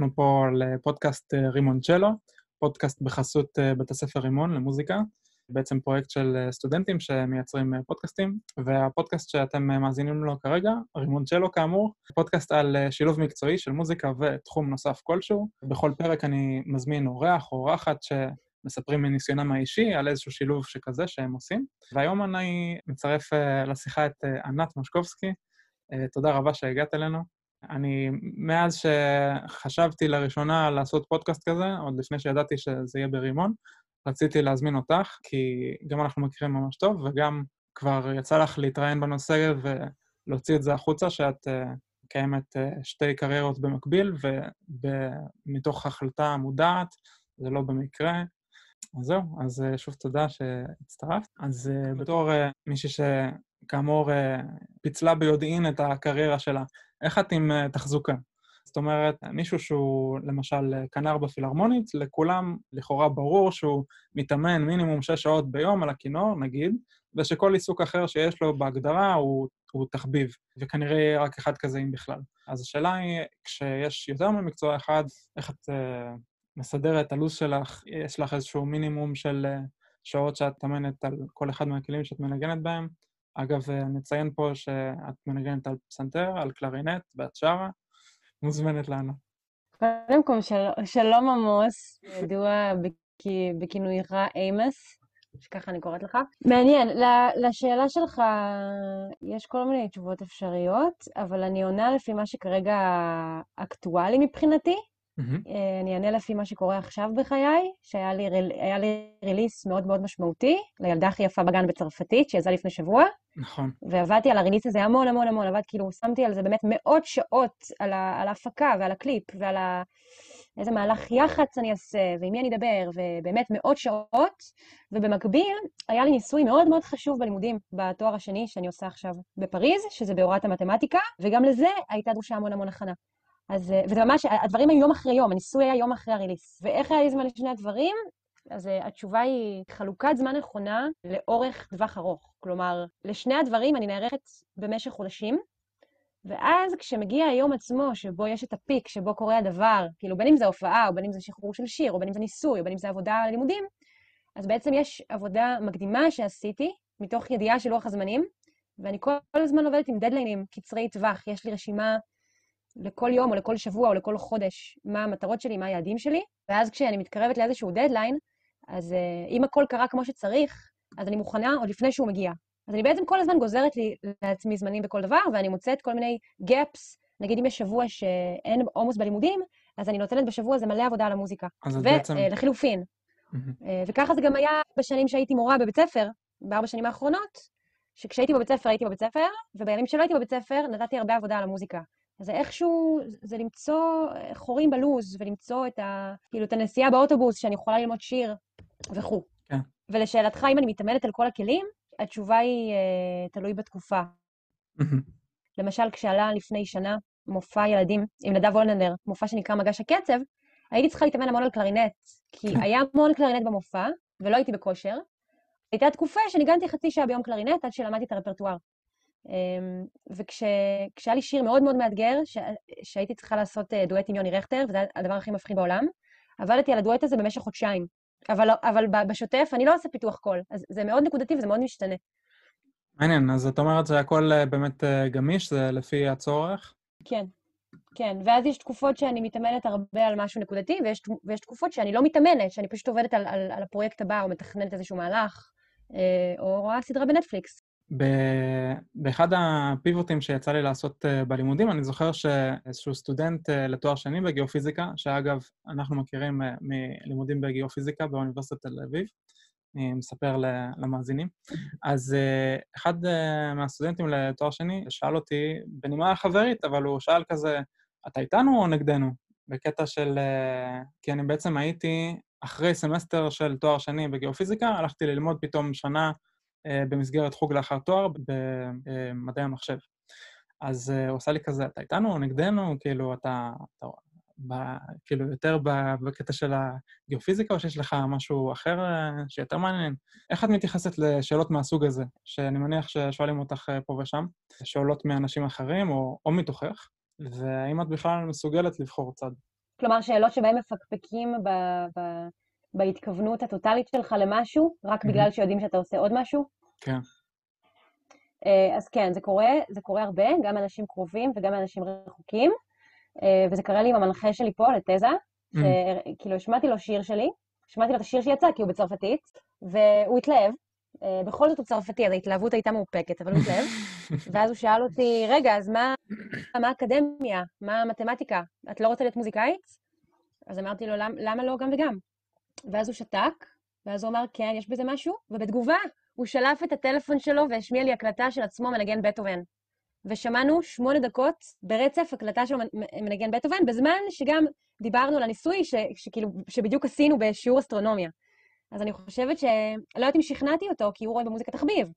אנחנו פה לפודקאסט אה, רימון צ'לו, פודקאסט בחסות אה, בית הספר רימון למוזיקה, בעצם פרויקט של אה, סטודנטים שמייצרים פודקאסטים, והפודקאסט שאתם מאזינים לו כרגע, רימון צ'לו כאמור, פודקאסט על שילוב מקצועי של מוזיקה ותחום נוסף כלשהו. בכל פרק אני מזמין אורח או אורחת שמספרים מניסיונם האישי על איזשהו שילוב שכזה שהם עושים. והיום אני מצרף לשיחה את ענת משקובסקי. תודה רבה שהגעת אלינו. אני, מאז שחשבתי לראשונה לעשות פודקאסט כזה, עוד לפני שידעתי שזה יהיה ברימון, רציתי להזמין אותך, כי גם אנחנו מכירים ממש טוב, וגם כבר יצא לך להתראיין בנושא ולהוציא את זה החוצה, שאת מקיימת uh, שתי קריירות במקביל, ומתוך החלטה מודעת, זה לא במקרה. אז זהו, אז uh, שוב תודה שהצטרפת. אז בתור מישהי שכאמור פיצלה ביודעין את הקריירה שלה, איך את עם אה, תחזוקה? זאת אומרת, מישהו שהוא למשל אה, כנר בפילהרמונית, לכולם לכאורה ברור שהוא מתאמן מינימום שש שעות ביום על הכינור, נגיד, ושכל עיסוק אחר שיש לו בהגדרה הוא, הוא תחביב, וכנראה רק אחד כזה אם בכלל. אז השאלה היא, כשיש יותר ממקצוע אחד, איך את uh, מסדרת את הלו"ז שלך? יש לך איזשהו מינימום של uh, שעות שאת מתאמנת על כל אחד מהכלים שאת מנגנת בהם? אגב, אה, נציין פה שאת מנגנת על פסנתר, על קלרינט, ואת שרה, מוזמנת לענות. קודם כל, של... שלום עמוס, ידוע בכינויך אימס, שככה אני קוראת לך. מעניין, לשאלה שלך יש כל מיני תשובות אפשריות, אבל אני עונה לפי מה שכרגע אקטואלי מבחינתי. Mm-hmm. אני אענה לפי מה שקורה עכשיו בחיי, שהיה לי, לי ריליס מאוד מאוד משמעותי לילדה הכי יפה בגן בצרפתית, שיצאה לפני שבוע. נכון. ועבדתי על הריליס הזה המון המון המון, עבד כאילו, שמתי על זה באמת מאות שעות על, ה, על ההפקה ועל הקליפ ועל ה... איזה מהלך יח"צ אני אעשה, ועם מי אני אדבר, ובאמת מאות שעות. ובמקביל, היה לי ניסוי מאוד מאוד חשוב בלימודים בתואר השני שאני עושה עכשיו בפריז, שזה בהוראת המתמטיקה, וגם לזה הייתה דרושה המון המון הכנה. אז, אה, וזה ממש, הדברים היו יום אחרי יום, הניסוי היה יום אחרי הריליס. ואיך היה לי זמן לשני הדברים? אז uh, התשובה היא חלוקת זמן נכונה לאורך טווח ארוך. כלומר, לשני הדברים אני נערכת במשך חודשים, ואז כשמגיע היום עצמו, שבו יש את הפיק, שבו קורה הדבר, כאילו בין אם זה הופעה, או בין אם זה שחרור של שיר, או בין אם זה ניסוי, או בין אם זה עבודה על לימודים, אז בעצם יש עבודה מקדימה שעשיתי, מתוך ידיעה של לוח הזמנים, ואני כל הזמן עובדת עם דדליינים קצרי טווח. יש לי רשימה לכל יום או לכל שבוע או לכל חודש מה המטרות שלי, מה היעדים שלי, ואז כשאני מתקרבת לאיזשהו דדליין, אז uh, אם הכל קרה כמו שצריך, אז אני מוכנה עוד לפני שהוא מגיע. אז אני בעצם כל הזמן גוזרת לי לעצמי זמנים בכל דבר, ואני מוצאת כל מיני gaps, נגיד אם יש שבוע שאין עומס בלימודים, אז אני נותנת בשבוע הזה מלא עבודה על המוזיקה. אז את בעצם... ולחילופין. Mm-hmm. Uh, וככה זה גם היה בשנים שהייתי מורה בבית ספר, בארבע שנים האחרונות, שכשהייתי בבית ספר הייתי בבית ספר, ובימים שלא הייתי בבית ספר נתתי הרבה עבודה על המוזיקה. אז זה איכשהו, זה למצוא חורים בלוז, ולמצוא את, ה, כאילו, את הנסיעה באוטובוס שאני יכולה ללמוד שיר וכו'. כן. ולשאלתך, אם אני מתאמנת על כל הכלים, התשובה היא uh, תלוי בתקופה. למשל, כשעלה לפני שנה מופע ילדים עם נדב וולנדר, מופע שנקרא מגש הקצב, הייתי צריכה להתאמן המון על קלרינט, כי כן. היה המון קלרינט במופע, ולא הייתי בכושר. הייתה תקופה שניגנתי חצי שעה ביום קלרינט עד שלמדתי את הרפרטואר. אמ, וכשהיה לי שיר מאוד מאוד מאתגר, ש... שהייתי צריכה לעשות אה, דואט עם יוני רכטר, וזה הדבר הכי מפחיד בעולם, עבדתי על הדואט הזה במשך חודשיים. אבל, אבל בשוטף אני לא עושה פיתוח קול, אז זה מאוד נקודתי וזה מאוד משתנה. מעניין, אז את אומרת שהכל אה, באמת אה, גמיש, זה לפי הצורך? כן, כן. ואז יש תקופות שאני מתאמנת הרבה על משהו נקודתי, ויש, ויש תקופות שאני לא מתאמנת, שאני פשוט עובדת על, על, על הפרויקט הבא, או מתכננת איזשהו מהלך, או רואה סדרה בנטפליקס. באחד הפיבוטים שיצא לי לעשות אה, בלימודים, אני זוכר שאיזשהו סטודנט אה, לתואר שני בגיאופיזיקה, שאגב, אנחנו מכירים אה, מלימודים בגיאופיזיקה באוניברסיטת תל אביב, אני מספר למאזינים. אז אחד מהסטודנטים לתואר שני שאל אותי, בנימה חברית, אבל הוא שאל כזה, אתה איתנו או נגדנו? בקטע של... כי אני בעצם הייתי, אחרי סמסטר של תואר שני בגיאופיזיקה, הלכתי ללמוד פתאום שנה במסגרת חוג לאחר תואר במדעי המחשב. אז אה, הוא עשה לי כזה, אתה איתנו או נגדנו? כאילו, אתה, אתה ב, כאילו יותר בקטע של הגיאופיזיקה, או שיש לך משהו אחר אה, שיותר מעניין? איך את מתייחסת לשאלות מהסוג הזה, שאני מניח ששואלים אותך פה ושם, שעולות מאנשים אחרים, או, או מתוכך? והאם את בכלל מסוגלת לבחור צד. כלומר, שאלות שבהן מפקפקים ב... ב... בהתכוונות הטוטלית שלך למשהו, רק בגלל שיודעים שאתה עושה עוד משהו? כן. אה, אז כן, זה קורה, זה קורה הרבה, גם אנשים קרובים וגם אנשים רחוקים, אה, וזה קרה לי עם המנחה שלי פה, לתזה, שכאילו השמעתי לו שיר שלי, שמעתי לו את השיר שיצא כי הוא בצרפתית, והוא התלהב. אה, בכל זאת הוא צרפתי, אז ההתלהבות הייתה מאופקת, אבל הוא התלהב. ואז הוא שאל אותי, רגע, אז מה, מה האקדמיה? מה המתמטיקה? את לא רוצה להיות מוזיקאית? אז אמרתי לו, למ, למה לא גם וגם? ואז הוא שתק, ואז הוא אמר, כן, יש בזה משהו, ובתגובה הוא שלף את הטלפון שלו והשמיע לי הקלטה של עצמו מנגן בטהובן. ושמענו שמונה דקות ברצף הקלטה שלו מנגן בטהובן, בזמן שגם דיברנו על הניסוי ש, שכאילו, שבדיוק עשינו בשיעור אסטרונומיה. אז אני חושבת ש... לא יודעת אם שכנעתי אותו, כי הוא רואה במוזיקה תחביב,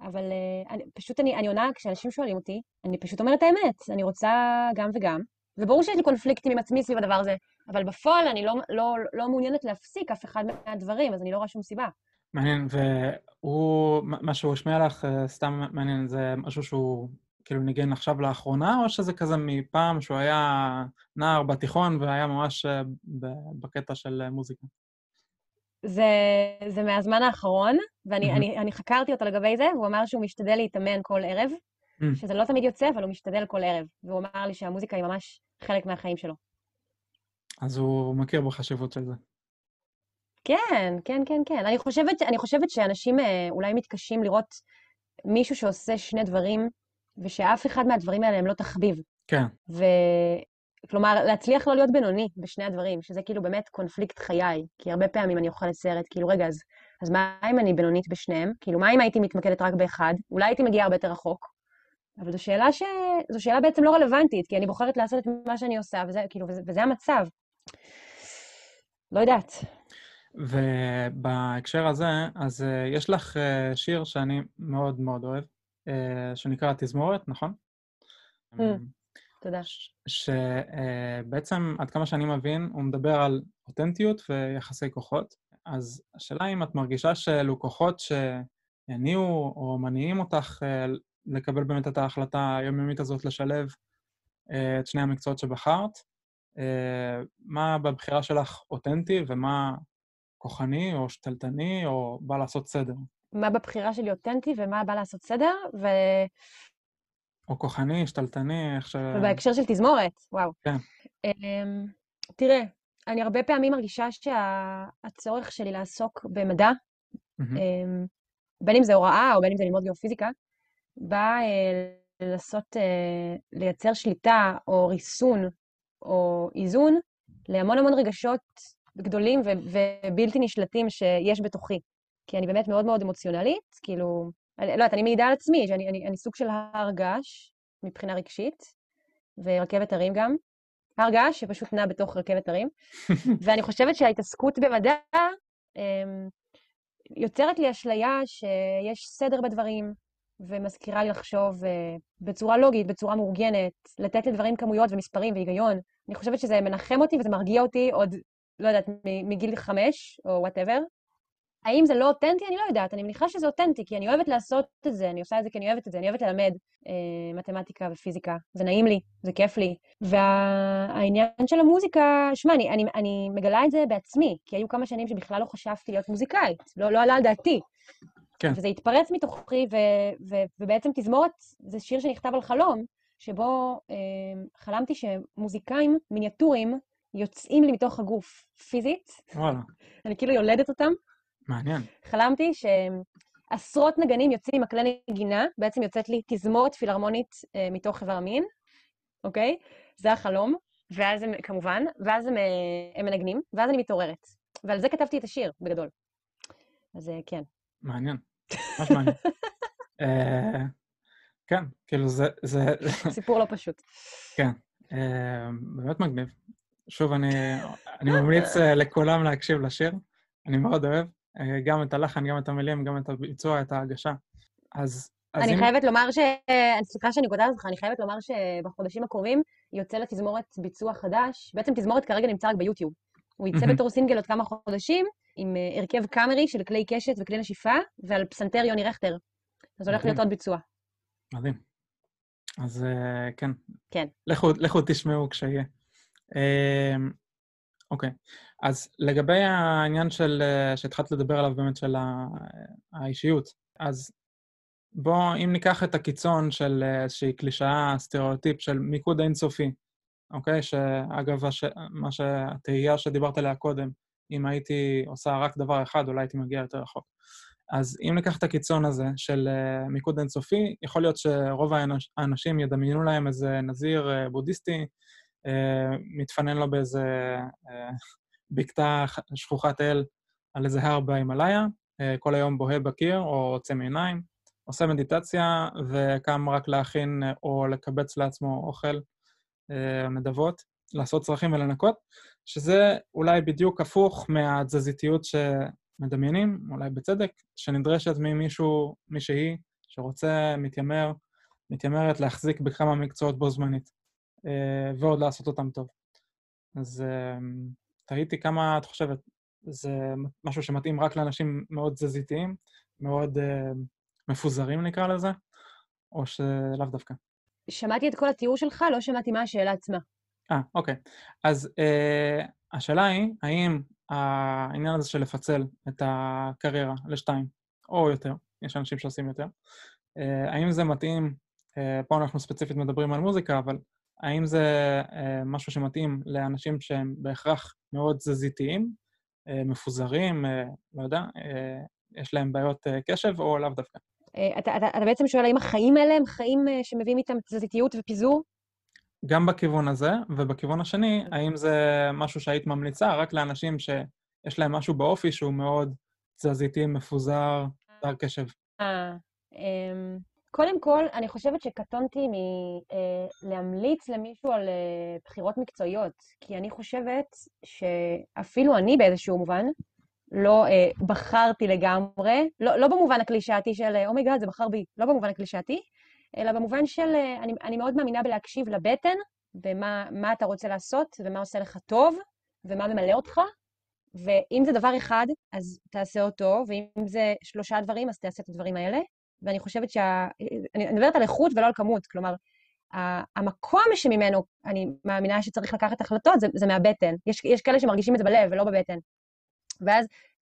אבל uh, אני, פשוט אני, אני עונה, כשאנשים שואלים אותי, אני פשוט אומרת האמת, אני רוצה גם וגם, וברור שיש לי קונפליקטים עם עצמי סביב הדבר הזה, אבל בפועל אני לא, לא, לא מעוניינת להפסיק אף אחד מהדברים, אז אני לא רואה שום סיבה. מעניין, והוא, מה שהוא השמיע לך, אה, סתם מעניין, זה משהו שהוא כאילו ניגן עכשיו לאחרונה, או שזה כזה מפעם שהוא היה נער בתיכון והיה ממש אה, בקטע של מוזיקה? זה, זה מהזמן האחרון, ואני mm-hmm. אני, אני חקרתי אותו לגבי זה, והוא אמר שהוא משתדל להתאמן כל ערב, mm-hmm. שזה לא תמיד יוצא, אבל הוא משתדל כל ערב, והוא אמר לי שהמוזיקה היא ממש חלק מהחיים שלו. אז הוא מכיר בחשיבות של זה. כן, כן, כן, כן. אני חושבת, אני חושבת שאנשים אה, אולי מתקשים לראות מישהו שעושה שני דברים, ושאף אחד מהדברים האלה הם לא תחביב. כן. ו... כלומר, להצליח לא להיות בינוני בשני הדברים, שזה כאילו באמת קונפליקט חיי. כי הרבה פעמים אני אוכלת סרט, כאילו, רגע, אז, אז מה אם אני בינונית בשניהם? כאילו, מה אם הייתי מתמקדת רק באחד? אולי הייתי מגיעה הרבה יותר רחוק. אבל זו שאלה ש... זו שאלה בעצם לא רלוונטית, כי אני בוחרת לעשות את מה שאני עושה, וזה, כאילו, וזה, וזה המצב. לא יודעת. ובהקשר הזה, אז uh, יש לך uh, שיר שאני מאוד מאוד אוהב, uh, שנקרא תזמורת, נכון? Mm, תודה. שבעצם, עד כמה שאני מבין, הוא מדבר על אותנטיות ויחסי כוחות. אז השאלה אם את מרגישה שאלו כוחות שהניעו או מניעים אותך לקבל באמת את ההחלטה היומיומית הזאת לשלב את שני המקצועות שבחרת. Uh, מה בבחירה שלך אותנטי ומה כוחני או שתלטני או בא לעשות סדר. מה בבחירה שלי אותנטי ומה בא לעשות סדר, ו... או כוחני, שתלטני, איך ש... ובהקשר של תזמורת, וואו. כן. Um, תראה, אני הרבה פעמים מרגישה שהצורך שה... שלי לעסוק במדע, mm-hmm. um, בין אם זה הוראה או בין אם זה ללמוד גיאופיזיקה, בא uh, לעשות, uh, לייצר שליטה או ריסון או איזון להמון המון רגשות גדולים ובלתי נשלטים שיש בתוכי. כי אני באמת מאוד מאוד אמוציונלית, כאילו, אני, לא יודעת, אני מעידה על עצמי, שאני אני, אני סוג של הר געש מבחינה רגשית, ורכבת הרים גם. הר געש שפשוט נע בתוך רכבת הרים. ואני חושבת שההתעסקות במדע אמ, יוצרת לי אשליה שיש סדר בדברים, ומזכירה לי לחשוב uh, בצורה לוגית, בצורה מאורגנת, לתת לדברים כמויות ומספרים והיגיון. אני חושבת שזה מנחם אותי וזה מרגיע אותי עוד לא יודעת, מגיל חמש, או וואטאבר. האם זה לא אותנטי? אני לא יודעת. אני מניחה שזה אותנטי, כי אני אוהבת לעשות את זה, אני עושה את זה כי אני אוהבת את זה, אני אוהבת ללמד אה, מתמטיקה ופיזיקה. זה נעים לי, זה כיף לי. והעניין וה, של המוזיקה, שמע, אני, אני, אני מגלה את זה בעצמי, כי היו כמה שנים שבכלל לא חשבתי להיות מוזיקאית, לא, לא עלה על דעתי. כן. וזה התפרץ מתוכי, ו, ו, ובעצם תזמורת זה שיר שנכתב על חלום, שבו אה, חלמתי שמוזיקאים מיניאטורים יוצאים לי מתוך הגוף פיזית. וואלה. אני כאילו יולדת אותם. מעניין. חלמתי שעשרות נגנים יוצאים עם הכלי נגינה, בעצם יוצאת לי תזמורת פילהרמונית אה, מתוך איבר המין, אוקיי? זה החלום, ואז הם, כמובן, ואז הם, אה, הם מנגנים, ואז אני מתעוררת. ועל זה כתבתי את השיר, בגדול. אז אה, כן. מעניין, ממש מעניין. אה, כן, כאילו זה... סיפור לא פשוט. כן, באמת מגניב. שוב, אני, אני ממליץ אה, לכולם להקשיב לשיר, אני מאוד אוהב, אה, גם את הלחן, גם את המילים, גם את הביצוע, את ההגשה. אז... אז אני אם... חייבת לומר ש... סליחה שאני קוטעת אותך, אני חייבת לומר שבחודשים הקרובים יוצא לתזמורת ביצוע חדש. בעצם תזמורת כרגע נמצא רק ביוטיוב. הוא יצא בתור סינגל עוד כמה חודשים, עם אה, הרכב קאמרי של כלי קשת וכלי נשיפה, ועל פסנתר יוני רכטר. אז הולך להיות עוד ביצוע. מדהים. אז uh, כן. כן. לכו, לכו תשמעו כשיהיה. Uh, אוקיי, אז לגבי העניין של, uh, שהתחלת לדבר עליו באמת, של האישיות, אז בואו, אם ניקח את הקיצון של איזושהי קלישאה, סטריאוטיפ של מיקוד אינסופי, אוקיי? שאגב, הש... מה שהתהייה שדיברת עליה קודם, אם הייתי עושה רק דבר אחד, אולי הייתי מגיע יותר רחוק. אז אם ניקח את הקיצון הזה של uh, מיקוד אינסופי, יכול להיות שרוב האנש, האנשים ידמיינו להם איזה נזיר uh, בודהיסטי, uh, מתפנן לו באיזה בקתה שכוחת אל על איזה הר בהימאליה, כל היום בוהה בקיר או עוצם עיניים, עושה מדיטציה וקם רק להכין או לקבץ לעצמו אוכל, נדבות, לעשות צרכים ולנקות, שזה אולי בדיוק הפוך מהתזזיתיות ש... מדמיינים, אולי בצדק, שנדרשת ממישהו, מישהי, שרוצה, מתיימר, מתיימרת להחזיק בכמה מקצועות בו זמנית, אה, ועוד לעשות אותם טוב. אז אה, תהיתי כמה את חושבת, זה משהו שמתאים רק לאנשים מאוד תזזיתיים, מאוד אה, מפוזרים נקרא לזה, או שלאו דווקא? שמעתי את כל התיאור שלך, לא שמעתי מה השאלה עצמה. אה, אוקיי. אז אה, השאלה היא, האם העניין הזה של לפצל את הקריירה לשתיים, או יותר, יש אנשים שעושים יותר. אה, האם זה מתאים, אה, פה אנחנו ספציפית מדברים על מוזיקה, אבל האם זה אה, משהו שמתאים לאנשים שהם בהכרח מאוד תזזיתיים, מפוזרים, לא יודע, יש להם בעיות קשב, או לאו דווקא? אתה, אתה, אתה בעצם שואל האם החיים האלה הם חיים שמביאים איתם תזזיתיות ופיזור? גם בכיוון הזה, ובכיוון השני, האם זה משהו שהיית ממליצה רק לאנשים שיש להם משהו באופי שהוא מאוד תזזיתי, מפוזר, תר קשב? אה, אמ, קודם כל, אני חושבת שקטונתי מלהמליץ אה, למישהו על אה, בחירות מקצועיות, כי אני חושבת שאפילו אני באיזשהו מובן, לא אה, בחרתי לגמרי, לא, לא במובן הקלישאתי של oh my god, oh זה בחר בי, לא במובן הקלישאתי, אלא במובן של, אה, אני, אני מאוד מאמינה בלהקשיב לבטן, במה אתה רוצה לעשות, ומה עושה לך טוב, ומה ממלא אותך, ואם זה דבר אחד, אז תעשה אותו, ואם זה שלושה דברים, אז תעשה את הדברים האלה. ואני חושבת שה... אני מדברת על איכות ולא על כמות, כלומר, המקום שממנו אני מאמינה שצריך לקחת החלטות זה, זה מהבטן. יש, יש כאלה שמרגישים את זה בלב ולא בבטן. ואז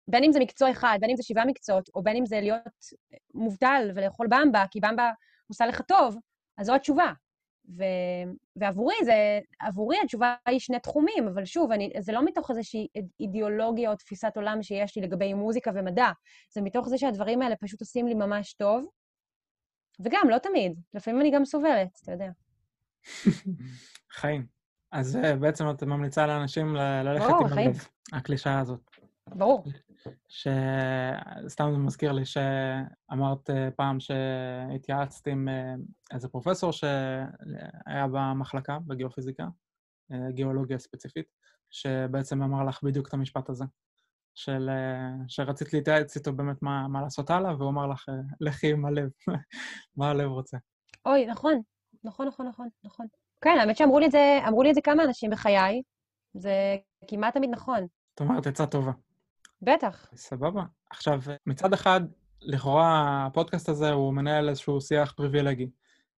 בין אם זה מקצוע אחד, בין אם זה שבעה מקצועות, או בין אם זה להיות מובטל ולאכול במבה, כי במבה עושה לך טוב, אז זו התשובה. ו... ועבורי זה, עבורי התשובה היא שני תחומים, אבל שוב, אני, זה לא מתוך איזושהי אידיאולוגיה או תפיסת עולם שיש לי לגבי מוזיקה ומדע, זה מתוך זה שהדברים האלה פשוט עושים לי ממש טוב, וגם, לא תמיד, לפעמים אני גם סובלת, אתה יודע. חיים. אז אה, בעצם את ממליצה לאנשים ללכת עם הלב, הקלישאה הזאת. ברור. שסתם זה מזכיר לי שאמרת אה, פעם שהתייעצת עם אה, איזה פרופסור שהיה במחלקה בגיאופיזיקה, אה, גיאולוגיה ספציפית, שבעצם אמר לך בדיוק את המשפט הזה, של, שרצית להתייעץ איתו באמת מה, מה לעשות הלאה, והוא אמר לך, לכי עם הלב, מה הלב רוצה. אוי, נכון, נכון, נכון, נכון, נכון. כן, האמת שאמרו לי את זה, אמרו לי את זה כמה אנשים בחיי, זה כמעט תמיד נכון. זאת אומרת, עצה טובה. בטח. סבבה. עכשיו, מצד אחד, לכאורה הפודקאסט הזה הוא מנהל איזשהו שיח פריבילגי.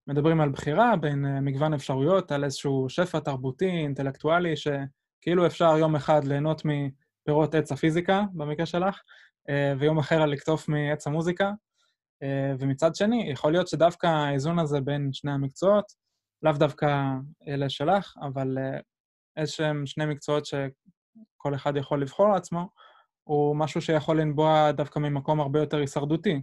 מדברים על בחירה בין אה, מגוון אפשרויות, על איזשהו שפע תרבותי, אינטלקטואלי, שכאילו אפשר יום אחד ליהנות מפירות עץ הפיזיקה, במקרה שלך, אה, ויום אחר לקטוף מעץ המוזיקה. אה, ומצד שני, יכול להיות שדווקא האיזון הזה בין שני המקצועות, לאו דווקא אלה שלך, אבל איזשהם שני מקצועות שכל אחד יכול לבחור לעצמו, הוא משהו שיכול לנבוע דווקא ממקום הרבה יותר הישרדותי,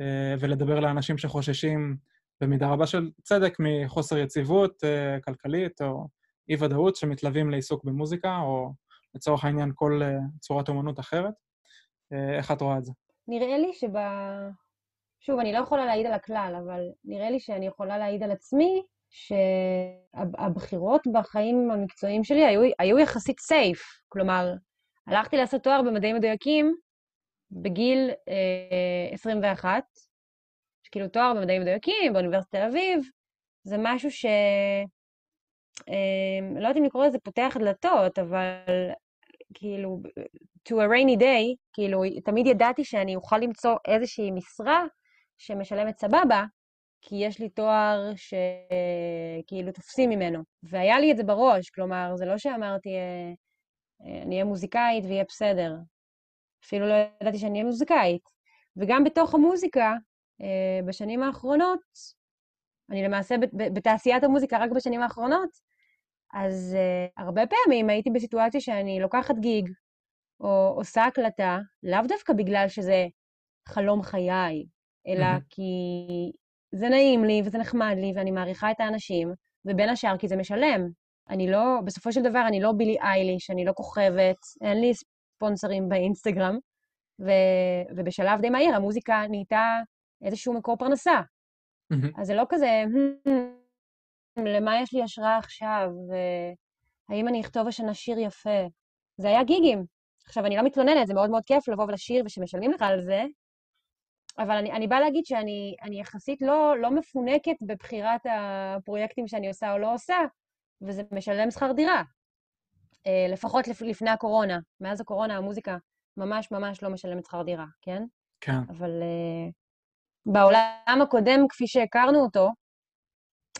אה, ולדבר לאנשים שחוששים במידה רבה של צדק מחוסר יציבות אה, כלכלית או אי-ודאות שמתלווים לעיסוק במוזיקה, או לצורך העניין כל אה, צורת אומנות אחרת. איך את רואה את זה? נראה לי שב... שוב, אני לא יכולה להעיד על הכלל, אבל נראה לי שאני יכולה להעיד על עצמי שהבחירות בחיים המקצועיים שלי היו, היו יחסית סייף. כלומר, הלכתי לעשות תואר במדעים מדויקים בגיל אה, 21, כאילו תואר במדעים מדויקים באוניברסיטת תל אביב, זה משהו ש... אה, לא יודעת אם לקרוא לזה פותח דלתות, אבל כאילו, to a rainy day, כאילו, תמיד ידעתי שאני אוכל למצוא איזושהי משרה שמשלמת סבבה, כי יש לי תואר שכאילו תופסים ממנו. והיה לי את זה בראש, כלומר, זה לא שאמרתי, אה, אה, אני אהיה מוזיקאית ויהיה בסדר. אפילו לא ידעתי שאני אהיה מוזיקאית. וגם בתוך המוזיקה, אה, בשנים האחרונות, אני למעשה בתעשיית המוזיקה רק בשנים האחרונות, אז הרבה פעמים הייתי בסיטואציה שאני לוקחת גיג, או עושה הקלטה, לאו דווקא בגלל שזה חלום חיי, אלא mm-hmm. כי זה נעים לי וזה נחמד לי ואני מעריכה את האנשים, ובין השאר כי זה משלם. אני לא, בסופו של דבר, אני לא בילי אייליש, אני לא כוכבת, אין לי ספונסרים באינסטגרם, ו, ובשלב די מהיר המוזיקה נהייתה איזשהו מקור פרנסה. Mm-hmm. אז זה לא כזה, למה יש לי השראה עכשיו, והאם אני אכתוב השנה שיר יפה? זה היה גיגים. עכשיו, אני לא מתלוננת, זה מאוד מאוד כיף לבוא ולשיר ושמשלמים לך על זה, אבל אני, אני באה להגיד שאני יחסית לא, לא מפונקת בבחירת הפרויקטים שאני עושה או לא עושה, וזה משלם שכר דירה. אה, לפחות לפ, לפני הקורונה. מאז הקורונה המוזיקה ממש ממש לא משלמת שכר דירה, כן? כן. אבל uh, בעולם הקודם, כפי שהכרנו אותו,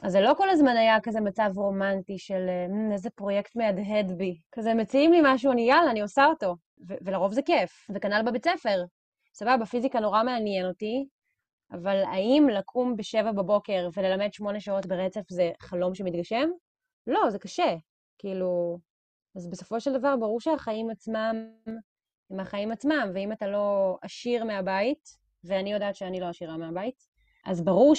אז זה לא כל הזמן היה כזה מצב רומנטי של mm, איזה פרויקט מהדהד בי. כזה מציעים לי משהו, אני יאללה, אני עושה אותו. ו- ולרוב זה כיף. וכנ"ל בבית ספר. סבבה, פיזיקה נורא מעניין אותי, אבל האם לקום בשבע בבוקר וללמד שמונה שעות ברצף זה חלום שמתגשם? לא, זה קשה. כאילו... אז בסופו של דבר, ברור שהחיים עצמם הם החיים עצמם, ואם אתה לא עשיר מהבית, ואני יודעת שאני לא עשירה מהבית, אז ברור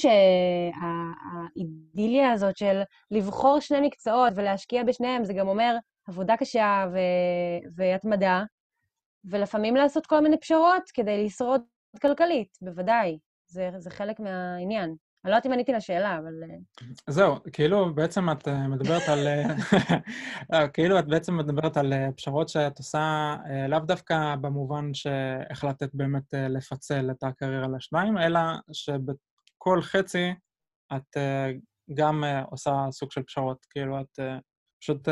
שהאידיליה הזאת של לבחור שני מקצועות ולהשקיע בשניהם, זה גם אומר עבודה קשה ו- והתמדה, ולפעמים לעשות כל מיני פשרות כדי לשרוד כלכלית, בוודאי. זה, זה חלק מהעניין. אני לא יודעת אם עניתי לשאלה, אבל... אה, זהו, כאילו בעצם את אה, מדברת על... אה, כאילו את בעצם מדברת על פשרות שאת עושה לאו דווקא במובן שהחלטת באמת לפצל את הקריירה לשניים, אלא שבכל חצי את גם עושה סוג של פשרות. כאילו את פשוט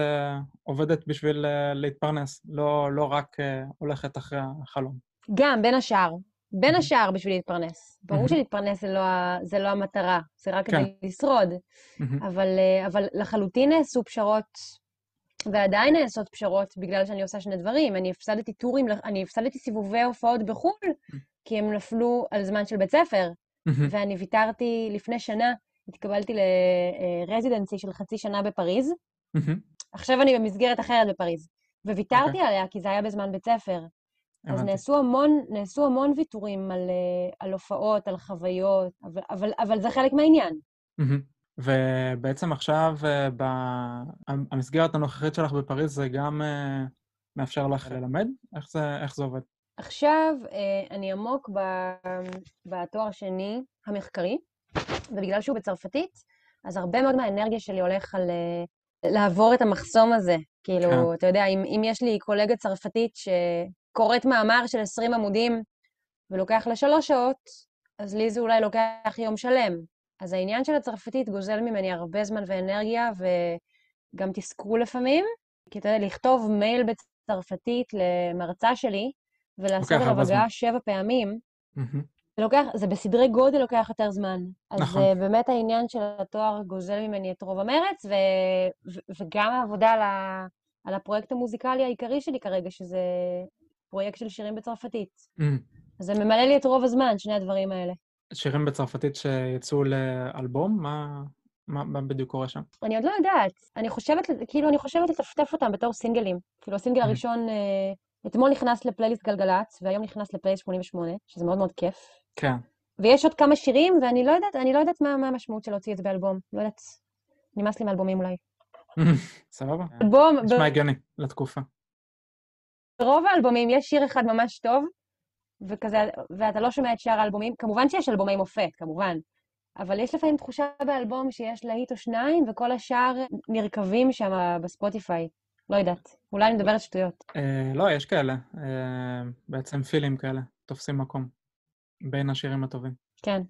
עובדת בשביל להתפרנס, לא, לא רק הולכת אחרי החלום. גם, בין השאר. בין השאר בשביל להתפרנס. ברור שלהתפרנס זה לא, זה לא המטרה, זה רק כדי כן. לשרוד. אבל, אה, אבל לחלוטין נעשו פשרות, ועדיין נעשות פשרות בגלל שאני עושה שני דברים. אני הפסדתי טורים, אני הפסדתי סיבובי הופעות בחו"ל, כי הם נפלו על זמן של בית ספר. ואני ויתרתי לפני שנה, התקבלתי לרזידנסי של חצי שנה בפריז. עכשיו אני במסגרת אחרת בפריז. וויתרתי okay. אוקיי. עליה, כי זה היה בזמן בית ספר. אז נעשו המון, נעשו המון ויתורים על, אה, על הופעות, על חוויות, אבל, אבל, אבל זה חלק מהעניין. ובעצם עכשיו, אה, המסגרת הנוכחית שלך בפריז זה גם אה, מאפשר לך ללמד? איך זה, איך זה עובד? עכשיו אני עמוק בתואר השני המחקרי, ובגלל שהוא בצרפתית, אז הרבה מאוד מהאנרגיה שלי הולך על לעבור את המחסום הזה. כאילו, כן. אתה יודע, אם, אם יש לי קולגה צרפתית ש... קוראת מאמר של 20 עמודים ולוקח לה שלוש שעות, אז לי זה אולי לוקח יום שלם. אז העניין של הצרפתית גוזל ממני הרבה זמן ואנרגיה, וגם תסכול לפעמים, כי אתה יודע, לכתוב מייל בצרפתית למרצה שלי, ולעשות עליו הגעה שבע פעמים, mm-hmm. זה לוקח, זה בסדרי גודל לוקח יותר זמן. אז נכון. אז באמת העניין של התואר גוזל ממני את רוב המרץ, ו, ו, וגם העבודה על, ה, על הפרויקט המוזיקלי העיקרי שלי כרגע, שזה פרויקט של שירים בצרפתית. Mm. אז זה ממלא לי את רוב הזמן, שני הדברים האלה. שירים בצרפתית שיצאו לאלבום? מה, מה, מה בדיוק קורה שם? אני עוד לא יודעת. אני חושבת, כאילו, אני חושבת לטפטף אותם בתור סינגלים. כאילו, הסינגל mm. הראשון, אה, אתמול נכנס לפלייליסט גלגלצ, והיום נכנס לפלייליסט 88, שזה מאוד מאוד כיף. כן. ויש עוד כמה שירים, ואני לא יודעת, אני לא יודעת מה, מה המשמעות של להוציא את זה באלבום. לא יודעת, נמאס לי מאלבומים אולי. סבבה. אלבום... נשמע הגיוני לתקופה. ברוב האלבומים יש שיר אחד ממש טוב, וכזה, ואתה לא שומע את שאר האלבומים. כמובן שיש אלבומי מופת, כמובן, אבל יש לפעמים תחושה באלבום שיש להיט או שניים, וכל השאר נרקבים שם בספוטיפיי. לא יודעת, אולי אני מדברת שטויות. אה, לא, יש כאלה. אה, בעצם פילים כאלה, תופסים מקום בין השירים הטובים. כן.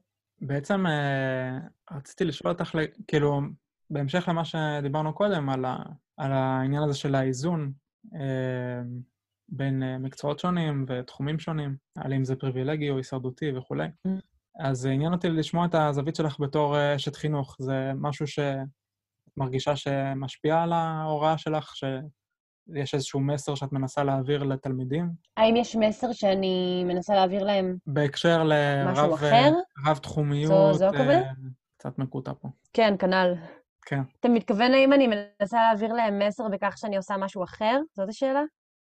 בעצם אה, רציתי לשאול אותך, כאילו, בהמשך למה שדיברנו קודם, על, ה, על העניין הזה של האיזון, בין אה, מקצועות שונים ותחומים שונים, על אם זה פריבילגי או הישרדותי וכולי. Mm. אז עניין אותי לשמוע את הזווית שלך בתור אה, אשת חינוך. זה משהו שאת מרגישה שמשפיע על ההוראה שלך, שיש איזשהו מסר שאת מנסה להעביר לתלמידים? האם יש מסר שאני מנסה להעביר להם בהקשר משהו לרב אחר? רב-תחומיות, זו- זו הכוונה? אה, קצת מקוטע פה. כן, כנ"ל. כן. אתה מתכוון האם אני מנסה להעביר להם מסר בכך שאני עושה משהו אחר? זאת השאלה?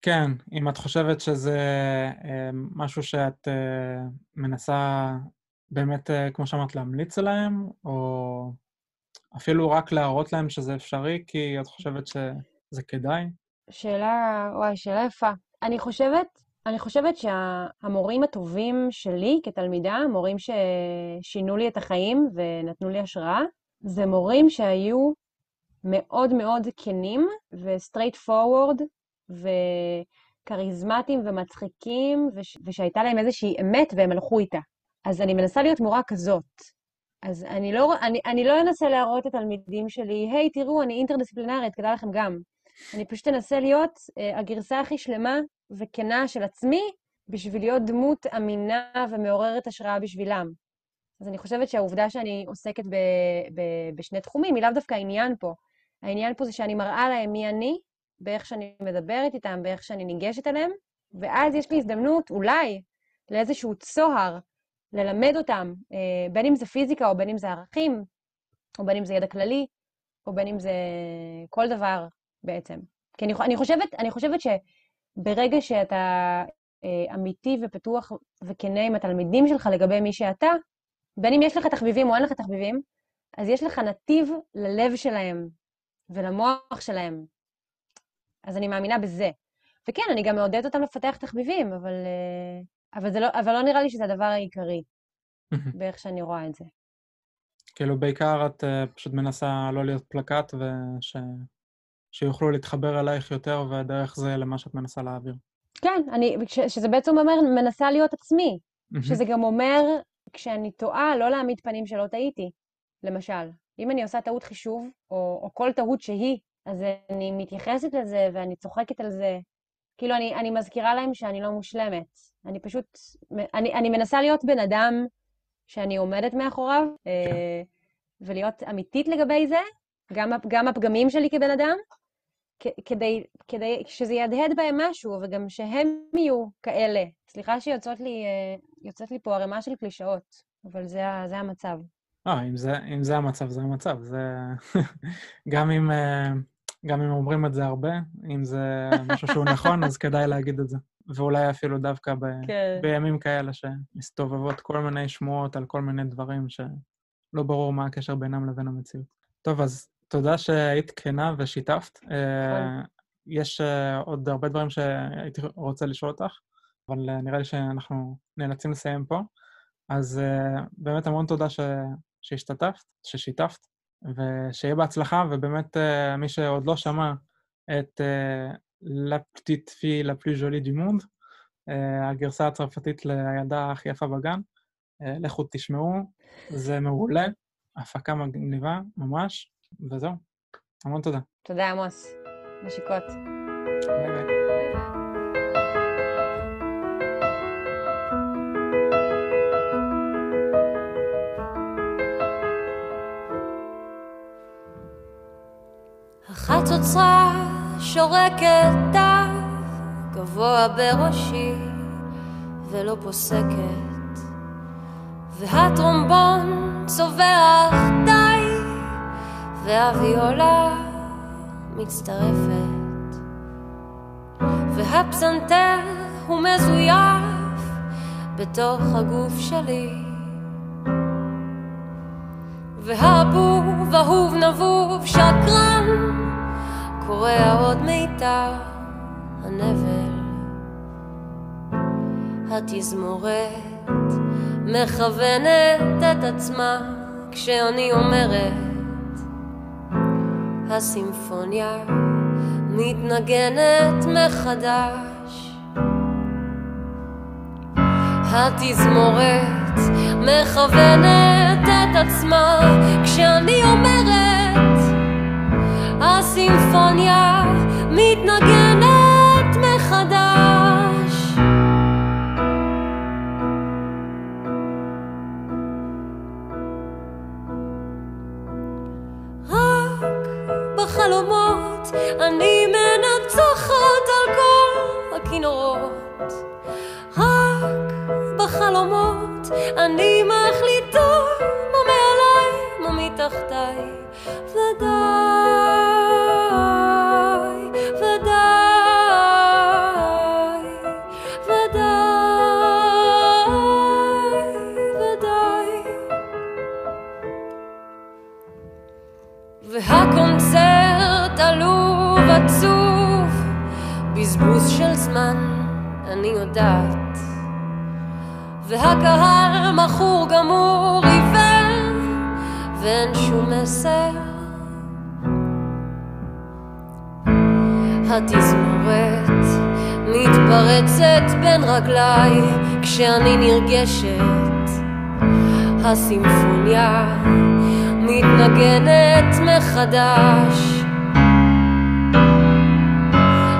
כן, אם את חושבת שזה אה, משהו שאת אה, מנסה באמת, אה, כמו שאמרת, להמליץ עליהם, או אפילו רק להראות להם שזה אפשרי, כי את חושבת שזה כדאי? שאלה, וואי, שאלה יפה. אני חושבת, אני חושבת שהמורים הטובים שלי כתלמידה, מורים ששינו לי את החיים ונתנו לי השראה, זה מורים שהיו מאוד מאוד כנים ו-straight forward וכריזמטיים ומצחיקים, וש- ושהייתה להם איזושהי אמת והם הלכו איתה. אז אני מנסה להיות מורה כזאת. אז אני לא, אני, אני לא אנסה להראות לתלמידים שלי, היי, תראו, אני אינטרדיסציפלינרית, כדאי לכם גם. אני פשוט אנסה להיות uh, הגרסה הכי שלמה וכנה של עצמי, בשביל להיות דמות אמינה ומעוררת השראה בשבילם. אז אני חושבת שהעובדה שאני עוסקת ב, ב, בשני תחומים היא לאו דווקא העניין פה. העניין פה זה שאני מראה להם מי אני, באיך שאני מדברת איתם, באיך שאני ניגשת אליהם, ואז יש לי הזדמנות, אולי, לאיזשהו צוהר, ללמד אותם, אה, בין אם זה פיזיקה או בין אם זה ערכים, או בין אם זה ידע כללי, או בין אם זה כל דבר בעצם. כי אני, אני, חושבת, אני חושבת שברגע שאתה אה, אמיתי ופתוח וכנה עם התלמידים שלך לגבי מי שאתה, בין אם יש לך תחביבים או אין לך תחביבים, אז יש לך נתיב ללב שלהם ולמוח שלהם. אז אני מאמינה בזה. וכן, אני גם מעודדת אותם לפתח תחביבים, אבל, אה, אבל, לא, אבל לא נראה לי שזה הדבר העיקרי, באיך שאני רואה את זה. כאילו, בעיקר את אה, פשוט מנסה לא להיות פלקט, וש... שיוכלו להתחבר אלייך יותר, ודרך זה למה שאת מנסה להעביר. כן, אני, ש, שזה בעצם אומר, מנסה להיות עצמי. שזה גם אומר, כשאני טועה, לא להעמיד פנים שלא טעיתי, למשל. אם אני עושה טעות חישוב, או, או כל טעות שהיא, אז אני מתייחסת לזה ואני צוחקת על זה. כאילו, אני, אני מזכירה להם שאני לא מושלמת. אני פשוט, אני, אני מנסה להיות בן אדם שאני עומדת מאחוריו. אה, ולהיות אמיתית לגבי זה, גם, גם הפגמים שלי כבן אדם, כדי, כדי שזה יהדהד בהם משהו, וגם שהם יהיו כאלה. סליחה שיוצאות לי, אה, לי פה ערימה של קלישאות, אבל זה, זה המצב. אה, אם זה, אם זה המצב, זה המצב. זה... גם, אם, אה, גם אם אומרים את זה הרבה, אם זה משהו שהוא נכון, אז כדאי להגיד את זה. ואולי אפילו דווקא ב... כן. בימים כאלה שמסתובבות כל מיני שמועות על כל מיני דברים שלא ברור מה הקשר בינם לבין המציאות. טוב, אז תודה שהיית כנה ושיתפת. אה, יש אה, עוד הרבה דברים שהייתי רוצה לשאול אותך, אבל אה, נראה לי שאנחנו נאלצים לסיים פה. אז באמת המון תודה ש... שהשתתפת, ששיתפת, ושיהיה בהצלחה, ובאמת אה, מי שעוד לא שמע את אה, La Petite Fille la plus jolie du monde, אה, הגרסה הצרפתית לילדה הכי יפה בגן, לכו תשמעו, זה מעולה, הפקה מגניבה ממש, וזהו. המון תודה. תודה, עמוס. נשיקות. ביי ביי. החצוצרה שורקת גבוה בראשי ולא פוסקת. והטרומבון צווח די והוויולה מצטרפת. והפסנתר הוא מזויף בתוך הגוף שלי. והבוב אהוב נבוב שקרן קורע עוד מיתר הנבל. התזמורת מכוונת את עצמה כשאני אומרת הסימפוניה מתנגנת מחדש. התזמורת מכוונת את עצמה כשאני אומרת הסימפוניה מתנגנת מסר. התזמורת מתפרצת בין רגליי כשאני נרגשת. הסימפוניה מתנגנת מחדש.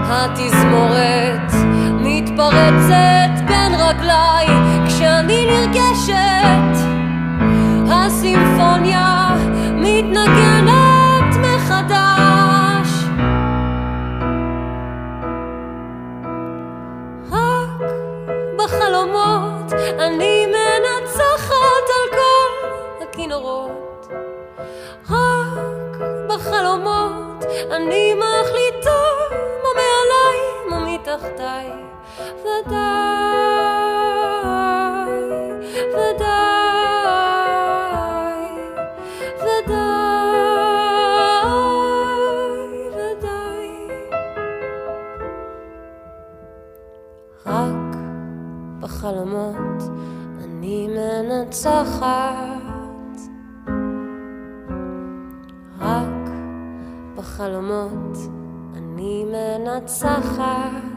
התזמורת מתפרצת בין רגליי כשאני נרגשת. הסימפוניה אני מחליטה מה מעליי, מה מתחתיי. ודאי, ודאי, ודאי, ודאי. רק בחלומות אני מנצחת. בחלומות אני מנצחת.